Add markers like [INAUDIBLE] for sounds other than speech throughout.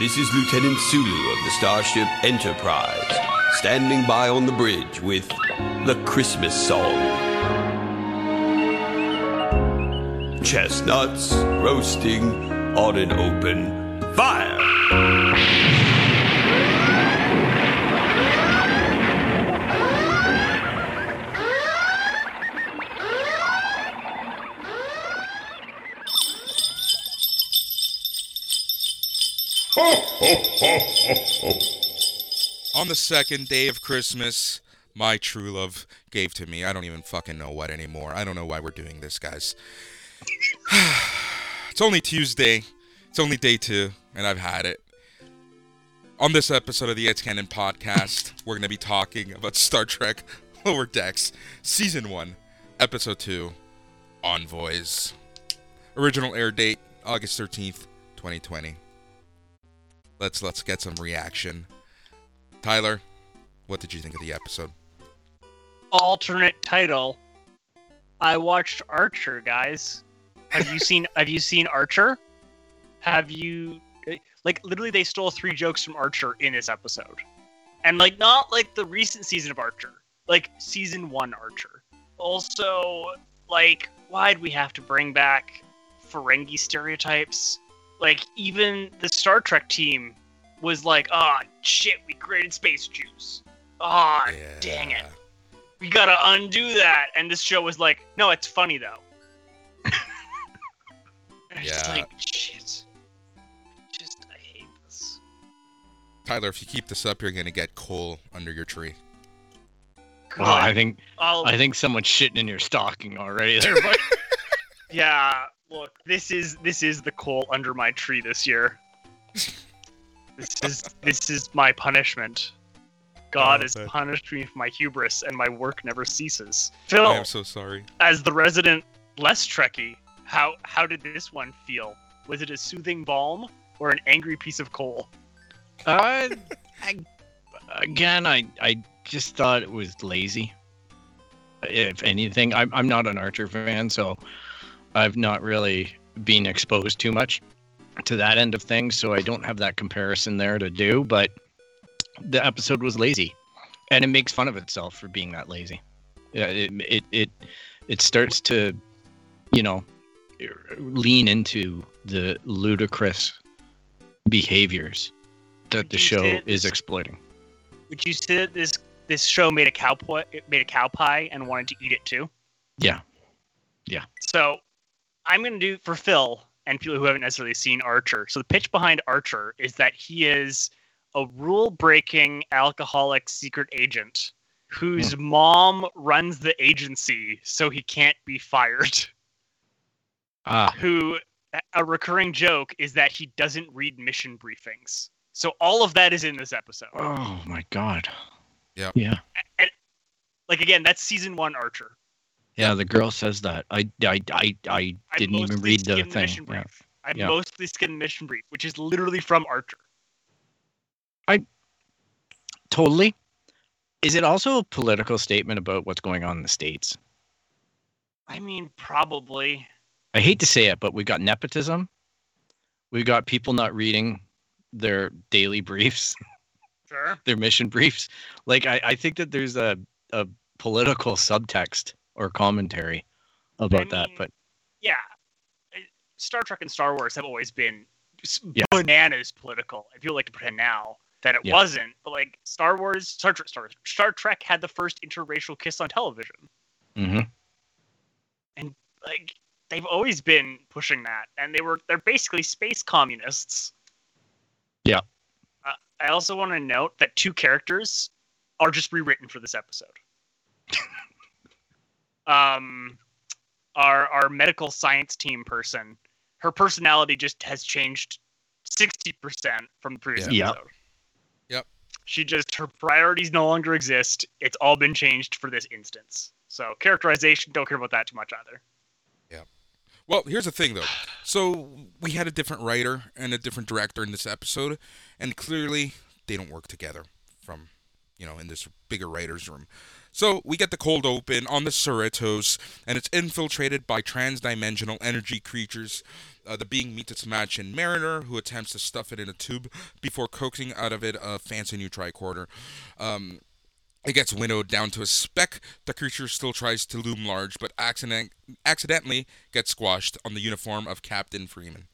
This is Lieutenant Sulu of the Starship Enterprise, standing by on the bridge with the Christmas song. Chestnuts roasting on an open fire. On the second day of Christmas, my true love gave to me. I don't even fucking know what anymore. I don't know why we're doing this, guys. [SIGHS] it's only Tuesday. It's only day two, and I've had it. On this episode of the It's Canon podcast, [LAUGHS] we're going to be talking about Star Trek Lower Decks, Season 1, Episode 2, Envoys. Original air date, August 13th, 2020. Let's let's get some reaction. Tyler, what did you think of the episode? alternate title. I watched Archer, guys. Have you [LAUGHS] seen Have you seen Archer? Have you like literally they stole three jokes from Archer in this episode, and like not like the recent season of Archer, like season one Archer. Also, like why'd we have to bring back Ferengi stereotypes? Like even the Star Trek team was like, "Ah, shit, we created space juice. Ah, dang it." we gotta undo that. And this show was like, no, it's funny though. [LAUGHS] and it's just Yeah. like, shit. Just, I hate this. Tyler, if you keep this up, you're gonna get coal under your tree. Well, I think I'll- I think someone's shitting in your stocking already [LAUGHS] there, but [LAUGHS] yeah, look, this is this is the coal under my tree this year. this is [LAUGHS] this is my punishment. God Oh, has man. punished me for my hubris, and my work never ceases. Phil, I am so sorry. as the resident less Trekkie, how how did this one feel? Was it a soothing balm or an angry piece of coal? uh, [LAUGHS] I, again, I I just thought it was lazy. If anything, I'm I'm not an Archer fan, so I've not really been exposed too much to that end of things, so I don't have that comparison there to do. But the episode was lazy, and it makes fun of itself for being that lazy. Yeah, it it it, it starts to, you know, lean into the ludicrous behaviors that the show is exploiting. Would you say that this this show made a cow pie, made a cow pie and wanted to eat it too? Yeah, yeah. So I'm gonna do for Phil and people who haven't necessarily seen Archer. So the pitch behind Archer is that he is a rule breaking alcoholic secret agent whose mom runs the agency so he can't be fired. Ah, who a recurring joke is that he doesn't read mission briefings. So all of that is in this episode. oh my god. Yeah. Yeah. Like again, that's season one Archer. Yeah, the girl says that. I I I, I I didn't even read the thing. Yeah. I Yeah. mostly skimmed mission brief, which is literally from Archer. I Totally. Is it also a political statement about what's going on in the states? I mean, probably. I hate to say it, but we've got nepotism. We've got people not reading their daily briefs, [LAUGHS] Sure. their mission briefs. Like I, I think that there's a, a political subtext or commentary about that. mean, But Yeah. Star Trek and Star Wars have always been s- Yeah. bananas political. I feel like to pretend now that it Yeah. wasn't, but like Star Wars, Star Trek, Star, Star Trek had the first interracial kiss on television. mhm. And like they've always been pushing that and they were they're basically space communists Yeah. uh, i also want to note that two characters are just rewritten for this episode [LAUGHS] um our our medical science team person her personality just has changed 60% from the previous Yeah. episode Yep. she just her priorities no longer exist it's all been changed for this instance so characterization don't care about that too much either Yeah. Well, here's the thing, though. So we had a different writer and a different director in this episode, and clearly they don't work together. From you know, in this bigger writers' room. So we get the cold open on the Cerritos, and it's infiltrated by trans-dimensional energy creatures. Uh, the being meets its match in Mariner, who attempts to stuff it in a tube before coaxing out of it a fancy new tricorder. Um, it gets winnowed down to a speck. The creature still tries to loom large, but accident- accidentally gets squashed on the uniform of Captain Freeman.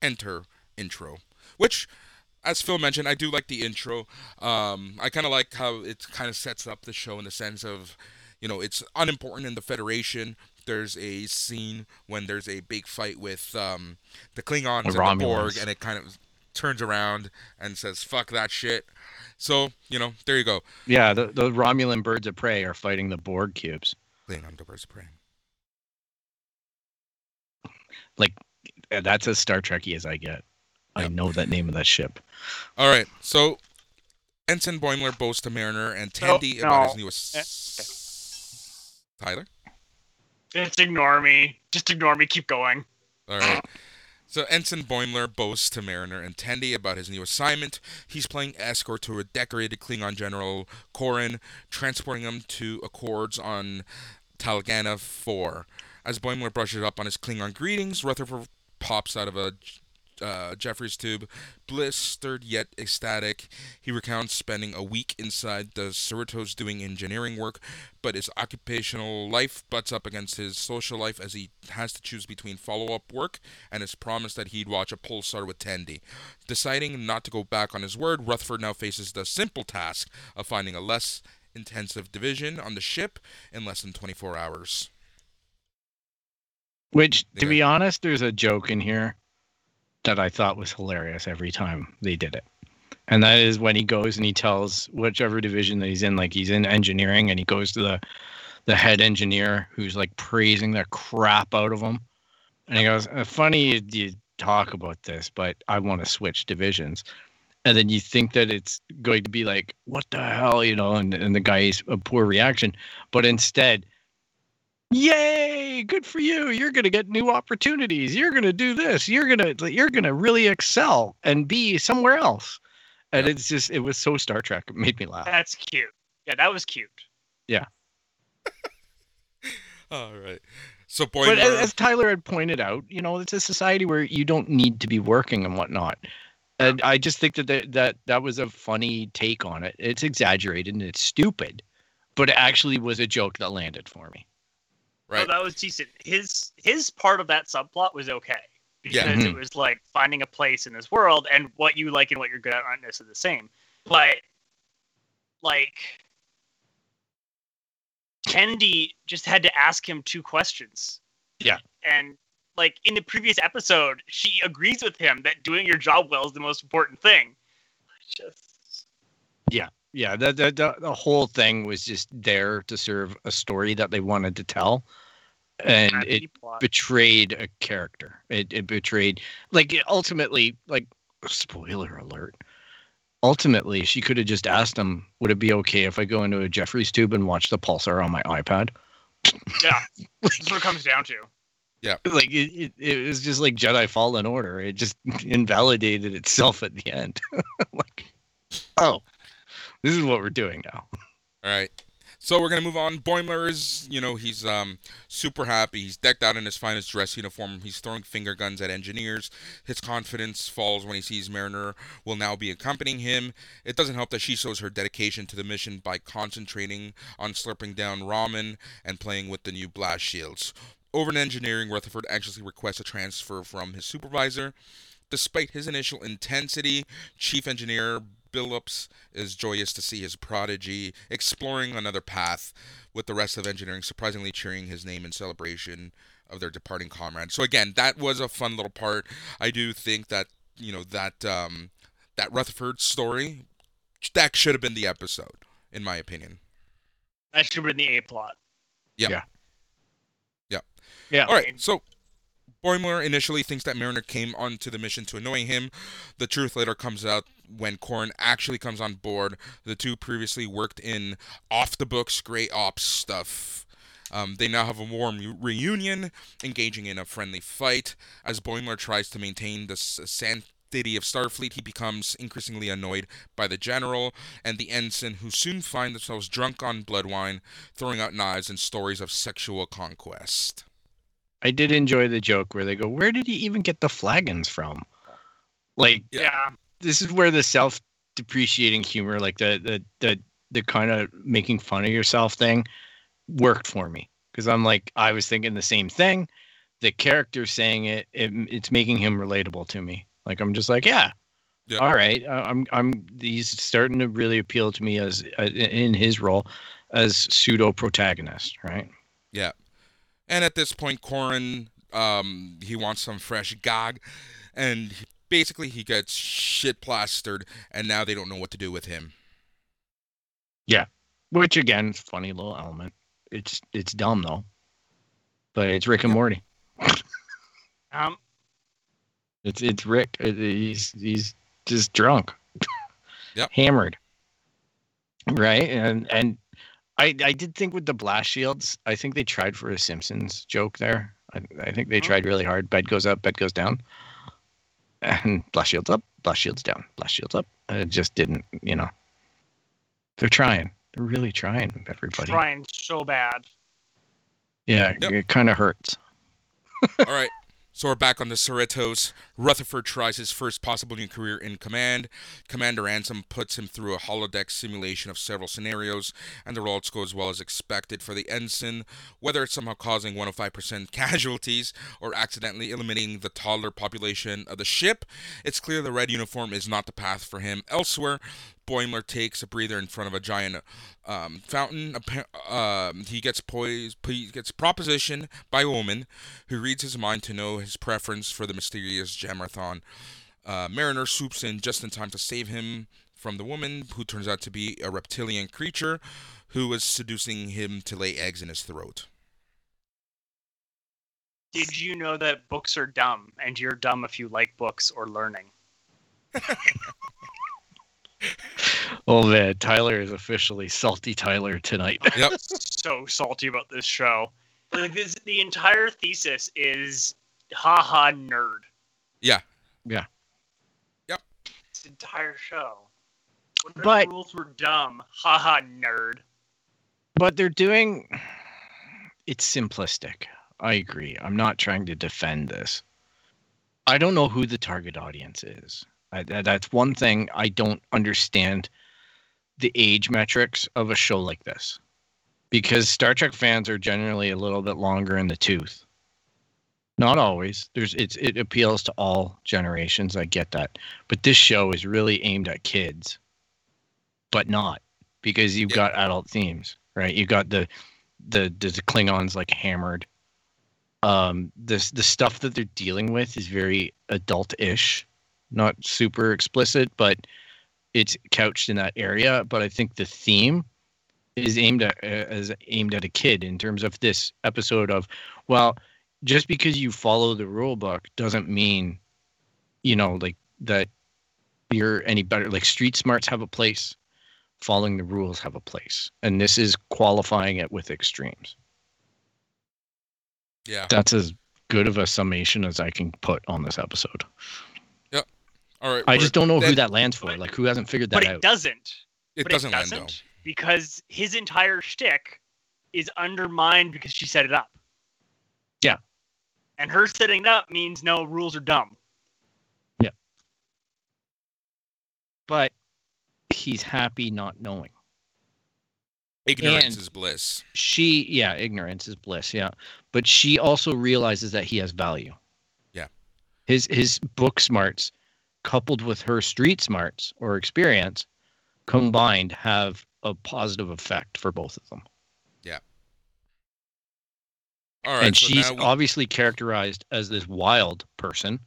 Enter intro, which as Phil mentioned, I do like the intro. Um, I kind of like how it kind of sets up the show in the sense of, you know, it's unimportant in the Federation. There's a scene when there's a big fight with um, the Klingons and the Borg, and it kind of turns around and says, fuck that shit. So, you know, there you go. Yeah, the, the Romulan birds of prey are fighting the Borg cubes. Klingon Birds of Prey. Uh, That's as Star Trekky as I get. I know that name of that ship. All right, so Ensign Boimler boasts to Mariner and Tendi about his no. newest... Eh, Tyler? Just ignore me. Just ignore me. Keep going. All right. So Ensign Boimler boasts to Mariner and Tendi about his new assignment. He's playing escort to a decorated Klingon general, K'orin, transporting him to Accords on Talgana 4. As Boimler brushes up on his Klingon greetings, Rutherford pops out of a uh, Jefferies tube, blistered yet ecstatic. He recounts spending a week inside the Cerritos doing engineering work, but his occupational life butts up against his social life as he has to choose between follow-up work and his promise that he'd watch a pulsar with Tendi. Deciding not to go back on his word, Rutherford now faces the simple task of finding a less intensive division on the ship in less than 24 hours. Which, to Yeah. be honest, there's a joke in here that I thought was hilarious every time they did it. And that is when he goes and he tells whichever division that he's in, like he's in engineering, and he goes to the the head engineer who's like praising the crap out of him. And he goes, "Uh, "Funny you talk about this, but I want to switch divisions." And then you think that it's going to be like, "What the hell," you know, and and the guy's a poor reaction, but instead, yay good for you. You're going to get new opportunities. You're going to do this. You're going to you're going to really excel and be somewhere else. And it's just it was so star trek it made me laugh. That's cute. Yeah, that was cute. Yeah. [LAUGHS] All right. So but as, as tyler had pointed out you know it's a society where you don't need to be working and whatnot. And i just think that that that, that was a funny take on it. It's exaggerated and it's stupid but it actually was a joke that landed for me right? No, that was decent. His his part of that subplot was okay because Yeah. it mm-hmm. was like finding a place in this world, and what you like and what you're good at aren't necessarily the same. But like, Kendi just had to ask him two questions. Yeah. and like in the previous episode, she agrees with him that doing your job well is the most important thing. Just yeah the, the, the, the whole thing was just there to serve a story that they wanted to tell and it plot. betrayed a character. It, it betrayed like it ultimately like spoiler alert ultimately she could have just asked him would it be okay if i go into a Jefferies tube and watch the pulsar on my ipad? Yeah, [LAUGHS] that's what it comes down to. Yeah, like it, it, it was just like jedi fallen order. It just [LAUGHS] invalidated itself at the end. [LAUGHS] Like oh this is what we're doing now. All right. So we're gonna move on. Boimler is, you know, he's um super happy. He's decked out in his finest dress uniform. He's throwing finger guns at engineers. His confidence falls when he sees Mariner will now be accompanying him. It doesn't help that she shows her dedication to the mission by concentrating on slurping down ramen and playing with the new blast shields. Over in engineering, Rutherford anxiously requests a transfer from his supervisor. Despite his initial intensity, Chief Engineer Billups is joyous to see his prodigy exploring another path, with the rest of engineering surprisingly cheering his name in celebration of their departing comrade. So again, that was a fun little part. I do think that you know that um, that Rutherford story that should have been the episode, in my opinion. That should have been the A plot. yeah Yeah. Yeah. yeah. All right, so Boimler initially thinks that Mariner came onto the mission to annoy him. The truth later comes out when Korn actually comes on board. The two previously worked in off the books gray ops stuff. Um, they now have a warm reunion, engaging in a friendly fight as Boimler tries to maintain the s- custody of Starfleet, he becomes increasingly annoyed by the general and the ensign, who soon find themselves drunk on blood wine, throwing out knives and stories of sexual conquest. I did enjoy the joke where they go, "Where did he even get the flagons from?" Like Yeah. Yeah. this is where the self-depreciating humor, like the the the the kind of making fun of yourself thing, worked for me because I'm like I was thinking the same thing. The character saying it, it, it's making him relatable to me. Like I'm just like, yeah, Yeah. all right. I'm I'm he's starting to really appeal to me as uh, in his role as pseudo protagonist, right? Yeah. And at this point, K'orin, um, he wants some fresh gag, and he- basically he gets shit plastered, and now they don't know what to do with him. Yeah, which again, funny little element. It's it's dumb though, but it's Rick and Morty. [LAUGHS] Um. It's it's Rick. He's he's just drunk. Yep. [LAUGHS] Hammered. Right? And and I I did think with the blast shields, I think they tried for a Simpsons joke there. I, I think they uh-huh. tried really hard. Bed goes up, bed goes down. [LAUGHS] And blast shields up, blast shields down, blast shields up. It just didn't, you know. They're trying. They're really trying, everybody. Trying so bad. Yeah, Yep. it kind of hurts. All right. [LAUGHS] So we're back on the Cerritos. Rutherford tries his first possible new career in command. Commander Ransom puts him through a holodeck simulation of several scenarios, and the results go as well as expected for the ensign. Whether it's somehow causing 105% [LAUGHS] casualties or accidentally eliminating the toddler population of the ship, it's clear the red uniform is not the path for him. Elsewhere, Boimler takes a breather in front of a giant um, fountain. Um, he gets poised, he gets proposition by a woman who reads his mind to know his preference for the mysterious Jamrathon. Uh, Mariner swoops in just in time to save him from the woman, who turns out to be a reptilian creature who was seducing him to lay eggs in his throat. Did you know that books are dumb, and you're dumb if you like books or learning? [LAUGHS] Oh man, Tyler is officially salty Tyler tonight. [LAUGHS] Yep. [LAUGHS] so salty about this show. Like this, the entire thesis is haha nerd. Yeah. Yeah. Yep. This entire show. What if But- rules were dumb? Haha nerd. but they're doing it's simplistic. I agree. I'm not trying to defend this. I don't know who the target audience is. I, that's one thing I don't understand the age metrics of a show like this. Because Star Trek fans are generally a little bit longer in the tooth. Not always. There's it's it appeals to all generations. I get that. But this show is really aimed at kids. But not because you've Yeah. got adult themes, right? You've got the the the, the Klingons like hammered. Um, this the stuff that they're dealing with is very adult-ish, not super explicit, but it's couched in that area. But I think the theme is aimed at uh, as aimed at a kid in terms of this episode of, well, just because you follow the rule book doesn't mean, you know, like that you're any better. Like street smarts have a place following the rules have a place and this is qualifying it with extremes Yeah. that's as good of a summation as i can put on this episode All right. i just don't know who that lands for like who hasn't figured that But it out doesn't. It but doesn't it land doesn't though. because his entire shtick is undermined because she set it up. Yeah. And her setting it up means no rules are dumb. Yeah. But he's happy not knowing Ignorance And- is bliss. she yeah ignorance is bliss yeah but she also realizes that he has value Yeah. his his book smarts coupled with her street smarts or experience combined have a positive effect for both of them Yeah. All right. and so she's we- obviously characterized as this wild person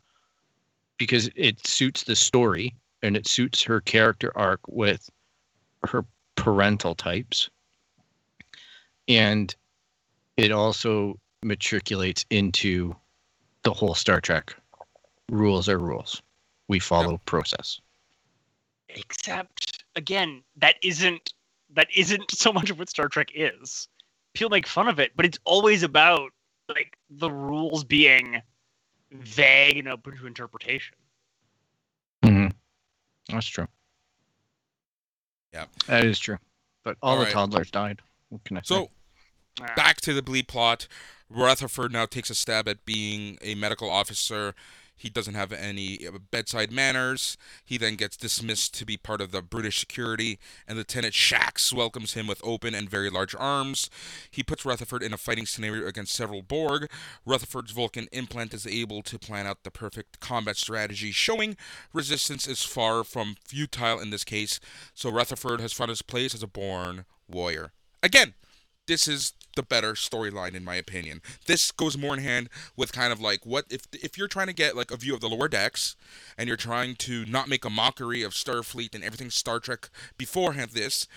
because it suits the story and it suits her character arc with her parental types and it also matriculates into the whole star trek rules are rules we follow process Except again, that isn't that isn't so much of what Star Trek is. People make fun of it, but it's always about like the rules being vague and open to interpretation. mm-hmm. That's true. Yeah. That is true. But all, All the right. toddlers died. What can I say? So Ah. back to the bleed plot. Rutherford now takes a stab at being a medical officer. He doesn't have any uh, bedside manners. He then gets dismissed to be part of the British security, and Lieutenant Shaxs welcomes him with open and very large arms. He puts Rutherford in a fighting scenario against several Borg. Rutherford's Vulcan implant is able to plan out the perfect combat strategy, showing resistance is far from futile in this case, so Rutherford has found his place as a born warrior. Again, this is the better storyline in my opinion. This goes more in hand with kind of like what if if you're trying to get like a view of the lower decks and you're trying to not make a mockery of Starfleet and everything Star Trek beforehand this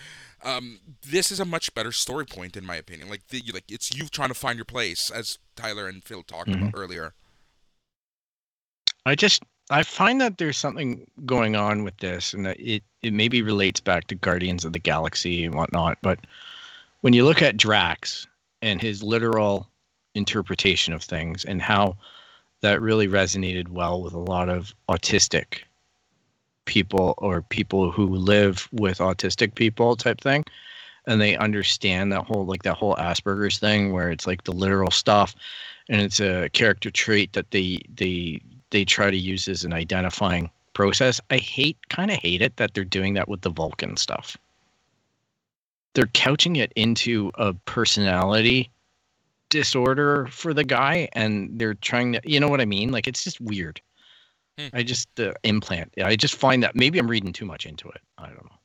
um, this is a much better story point in my opinion. Like the, like it's you trying to find your place as Tyler and Phil talked about earlier. I just I find that there's something going on with this, and that it it maybe relates back to Guardians of the Galaxy and whatnot. But when you look at Drax and his literal interpretation of things, and how that really resonated well with a lot of autistic people or people who live with autistic people type thing and they understand that whole like that whole asperger's thing where it's like the literal stuff and it's a character trait that they they they try to use as an identifying process. I hate kind of hate it that they're doing that with the Vulcan stuff. They're couching it into a personality disorder for the guy and they're trying to you know what I mean? Like it's just weird. Hmm. I just the implant. I just find that maybe I'm reading too much into it. I don't know.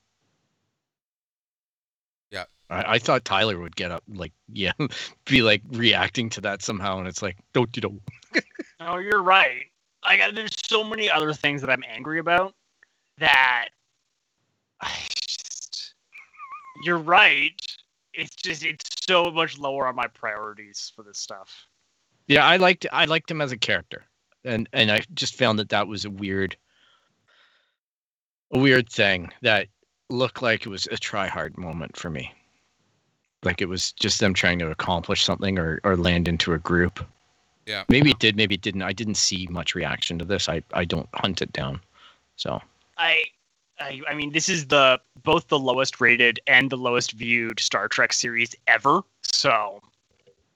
Yeah. I, I thought Tyler would get up like [LAUGHS] yeah, be like reacting to that somehow and it's like don't do don't [LAUGHS] No, you're right. I got there's so many other things that I'm angry about that [SIGHS] I just you're right. It's just it's so much lower on my priorities for this stuff. Yeah, I liked I liked him as a character, and and I just found that that was a weird, a weird thing that looked like it was a try hard moment for me. Like it was just them trying to accomplish something or or land into a group. Yeah. Maybe it did, maybe it didn't. I didn't see much reaction to this. I I don't hunt it down. So I, I I mean this is the both the lowest rated and the lowest viewed Star Trek series ever. So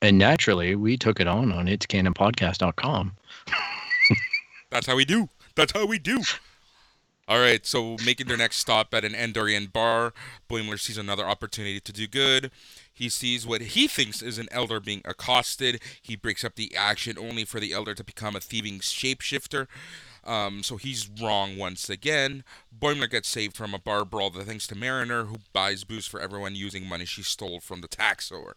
and naturally we took it on on it's canonpodcast.com. [LAUGHS] That's how we do. That's how we do. All right, so making their next stop at an Andorian bar, Boimler sees another opportunity to do good. He sees what he thinks is an elder being accosted. He breaks up the action only for the elder to become a thieving shapeshifter. Um, so he's wrong once again. Boimler gets saved from a bar brawl thanks to Mariner, who buys booze for everyone using money she stole from the taxor.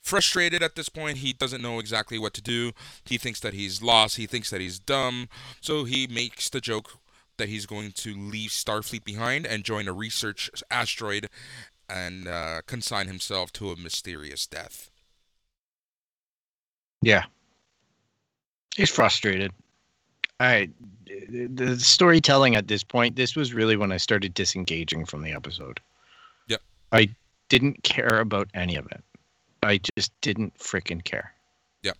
Frustrated at this point, he doesn't know exactly what to do. He thinks that he's lost. He thinks that he's dumb. So he makes the joke that he's going to leave Starfleet behind and join a research asteroid and uh, consign himself to a mysterious death. Yeah. He's frustrated. I the the storytelling at this point, this was really when I started disengaging from the episode. Yep. I didn't care about any of it. I just didn't freaking care. Yep.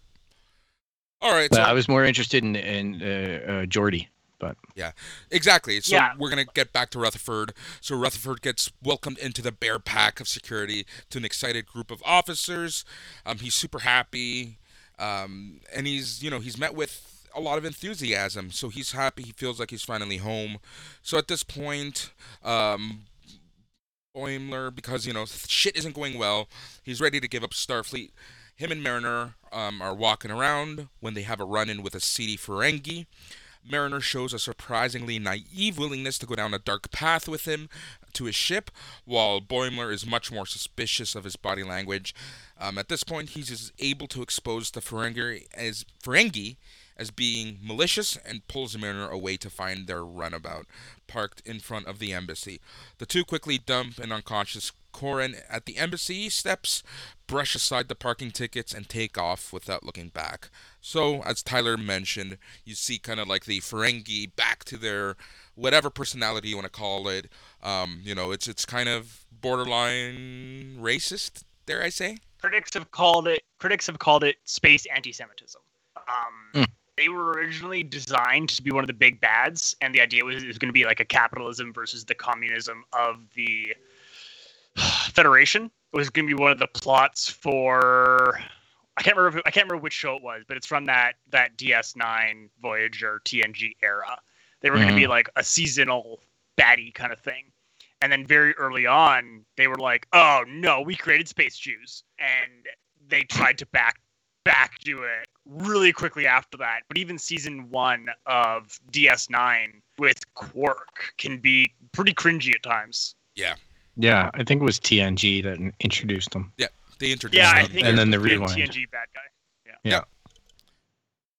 All right, But so I was more interested in in uh, uh, Jordy. But yeah, exactly. So Yeah. we're gonna get back to Rutherford. So Rutherford gets welcomed into the bear pack of security to an excited group of officers. Um, he's super happy, um, and he's you know he's met with a lot of enthusiasm. So he's happy. He feels like he's finally home. So at this point, um, Boimler, because you know shit isn't going well, he's ready to give up Starfleet. Him and Mariner um, are walking around when they have a run-in with a seedy Ferengi. Mariner shows a surprisingly naive willingness to go down a dark path with him to his ship, while Boimler is much more suspicious of his body language. Um, at this point, he's able to expose the Ferengi as Ferengi as being malicious and pulls the Mariner away to find their runabout parked in front of the embassy. The two quickly dump an unconscious K'orin at the embassy steps, brush aside the parking tickets, and take off without looking back. So, as Tyler mentioned, you see kind of like the Ferengi back to their whatever personality you want to call it. Um, you know, it's it's kind of borderline racist, dare I say? critics have called it critics have called it space anti-Semitism. Um, Hmm. They were originally designed to be one of the big bads, and the idea was it was going to be like a capitalism versus the communism of the [SIGHS] Federation. It was going to be one of the plots for I can't remember. I can't remember which show it was, but it's from that that DS9 Voyager TNG era. They were going to be mm-hmm. like a seasonal baddie kind of thing. And then very early on, they were like, "Oh no, we created Space Jews," and they tried to back back do it really quickly after that. But even season one of DS9 with Quark can be pretty cringy at times. Yeah, Yeah, I think it was TNG that introduced them. Yeah, they introduced Yeah, I them. think And it then was the the rewind. TNG bad guy. Yeah.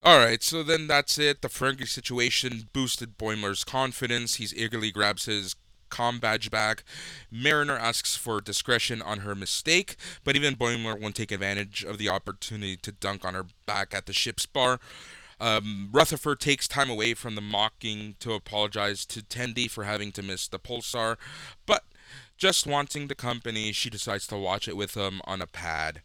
All right, so then that's it. The Ferengi situation boosted Boimler's confidence. He's eagerly grabs his com badge back. Mariner asks for discretion on her mistake, but even Boimler won't take advantage of the opportunity to dunk on her back at the ship's bar. Um, Rutherford takes time away from the mocking to apologize to Tendi for having to miss the pulsar, but just wanting the company, she decides to watch it with him on a pad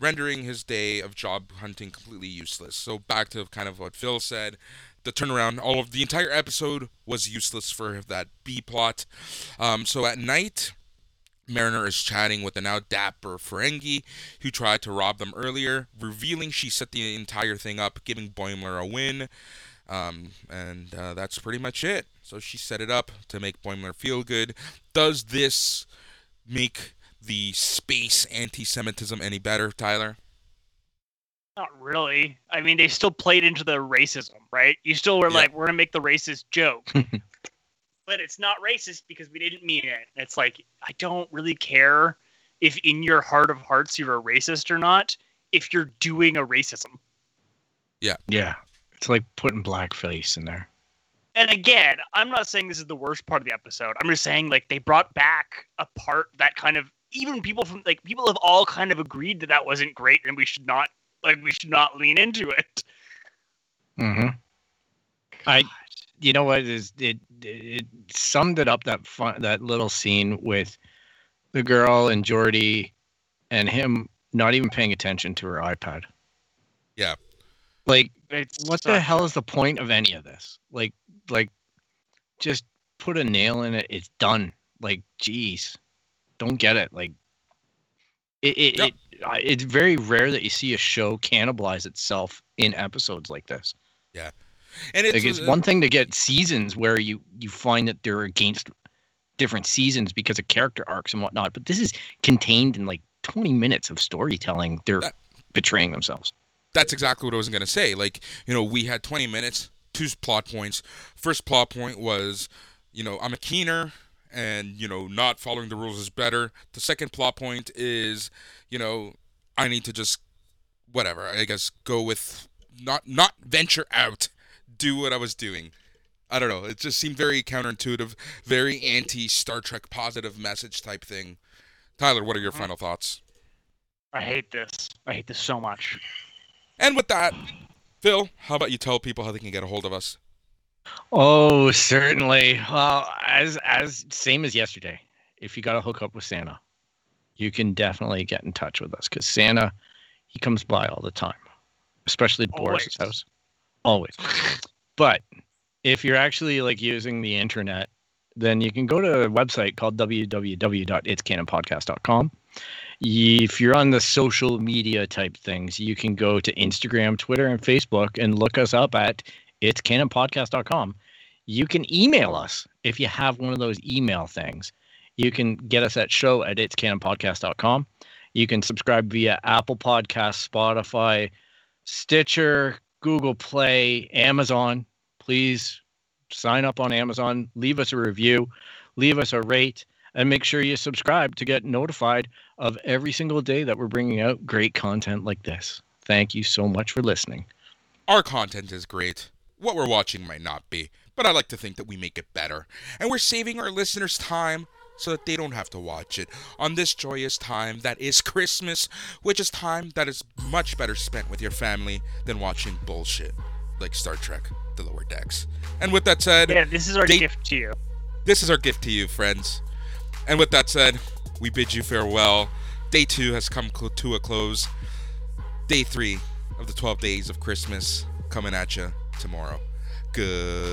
rendering his day of job hunting completely useless. So back to kind of what Phil said, the turnaround, all of the entire episode was useless for that B plot. Um, so at night, Mariner is chatting with the now dapper Ferengi, who tried to rob them earlier, revealing she set the entire thing up, giving Boimler a win. Um, and uh, that's pretty much it. So she set it up to make Boimler feel good. Does this make the space anti-Semitism any better, Tyler? Not really. I mean, they still played into the racism, right? You still were Yeah. like, we're gonna make the racist joke, [LAUGHS] but it's not racist because we didn't mean it. It's like I don't really care if in your heart of hearts you're a racist or not. If you're doing a racism, Yeah, yeah, it's like putting blackface in there. and again, I'm not saying this is the worst part of the episode. I'm just saying like they brought back a part that kind of even people from like people have all kind of agreed that that wasn't great and we should not like we should not lean into it. Mm-hmm. I, you know what is it? It summed it up that fun that little scene with the girl and Jordy, and him not even paying attention to her iPad. Yeah. Like, It's what the hell is the point of any of this? Like, like, just put a nail in it. It's done. Like, geez, don't get it. Like, it, it, Yep. it I- it's very rare that you see a show cannibalize itself in episodes like this. Yeah, and it's, Like it's one thing to get seasons where you you find that they're against different seasons because of character arcs and whatnot, but this is contained in like 20 minutes of storytelling. They're That- betraying themselves. that's exactly what I was gonna say. Like, you know, we had 20 minutes, two plot points. First plot point was, you know, I'm a keener, and you know, not following the rules is better. The second plot point is, you know, I need to just, whatever. I guess go with not not venture out, do what I was doing. I don't know. It just seemed very counterintuitive, very anti Star Trek positive message type thing. Tyler, what are your uh-huh. final thoughts? I hate this. I hate this so much. And with that, Phil, how about you tell people how they can get a hold of us? Oh, certainly. Well, as as same as yesterday. If you got to hook up with Santa, you can definitely get in touch with us because Santa, he comes by all the time, especially at Boris's house. Always. But if you're actually like using the internet, then you can go to a website called www.itscanonpodcast.com. If you're on the social media type things, you can go to Instagram, Twitter, and Facebook and look us up at itscanonpodcast.com. You can email us if you have one of those email things. You can get us at show at itscanonpodcast.com. You can subscribe via Apple Podcasts, Spotify, Stitcher, Google Play, Amazon. Please sign up on Amazon, leave us a review, leave us a rate, and make sure you subscribe to get notified of every single day that we're bringing out great content like this. Thank you so much for listening. Our content is great. What we're watching might not be, but I like to think that we make it better. And we're saving our listeners time so that they don't have to watch it on this joyous time that is Christmas, which is time that is much better spent with your family than watching bullshit like Star Trek The Lower Decks. And with that said, Yeah, this is our They- gift to you. this is our gift to you, friends. And with that said, we bid you farewell. Day two has come to a close. Day three of the 12 days of Christmas coming at you. Tomorrow. Goodbye.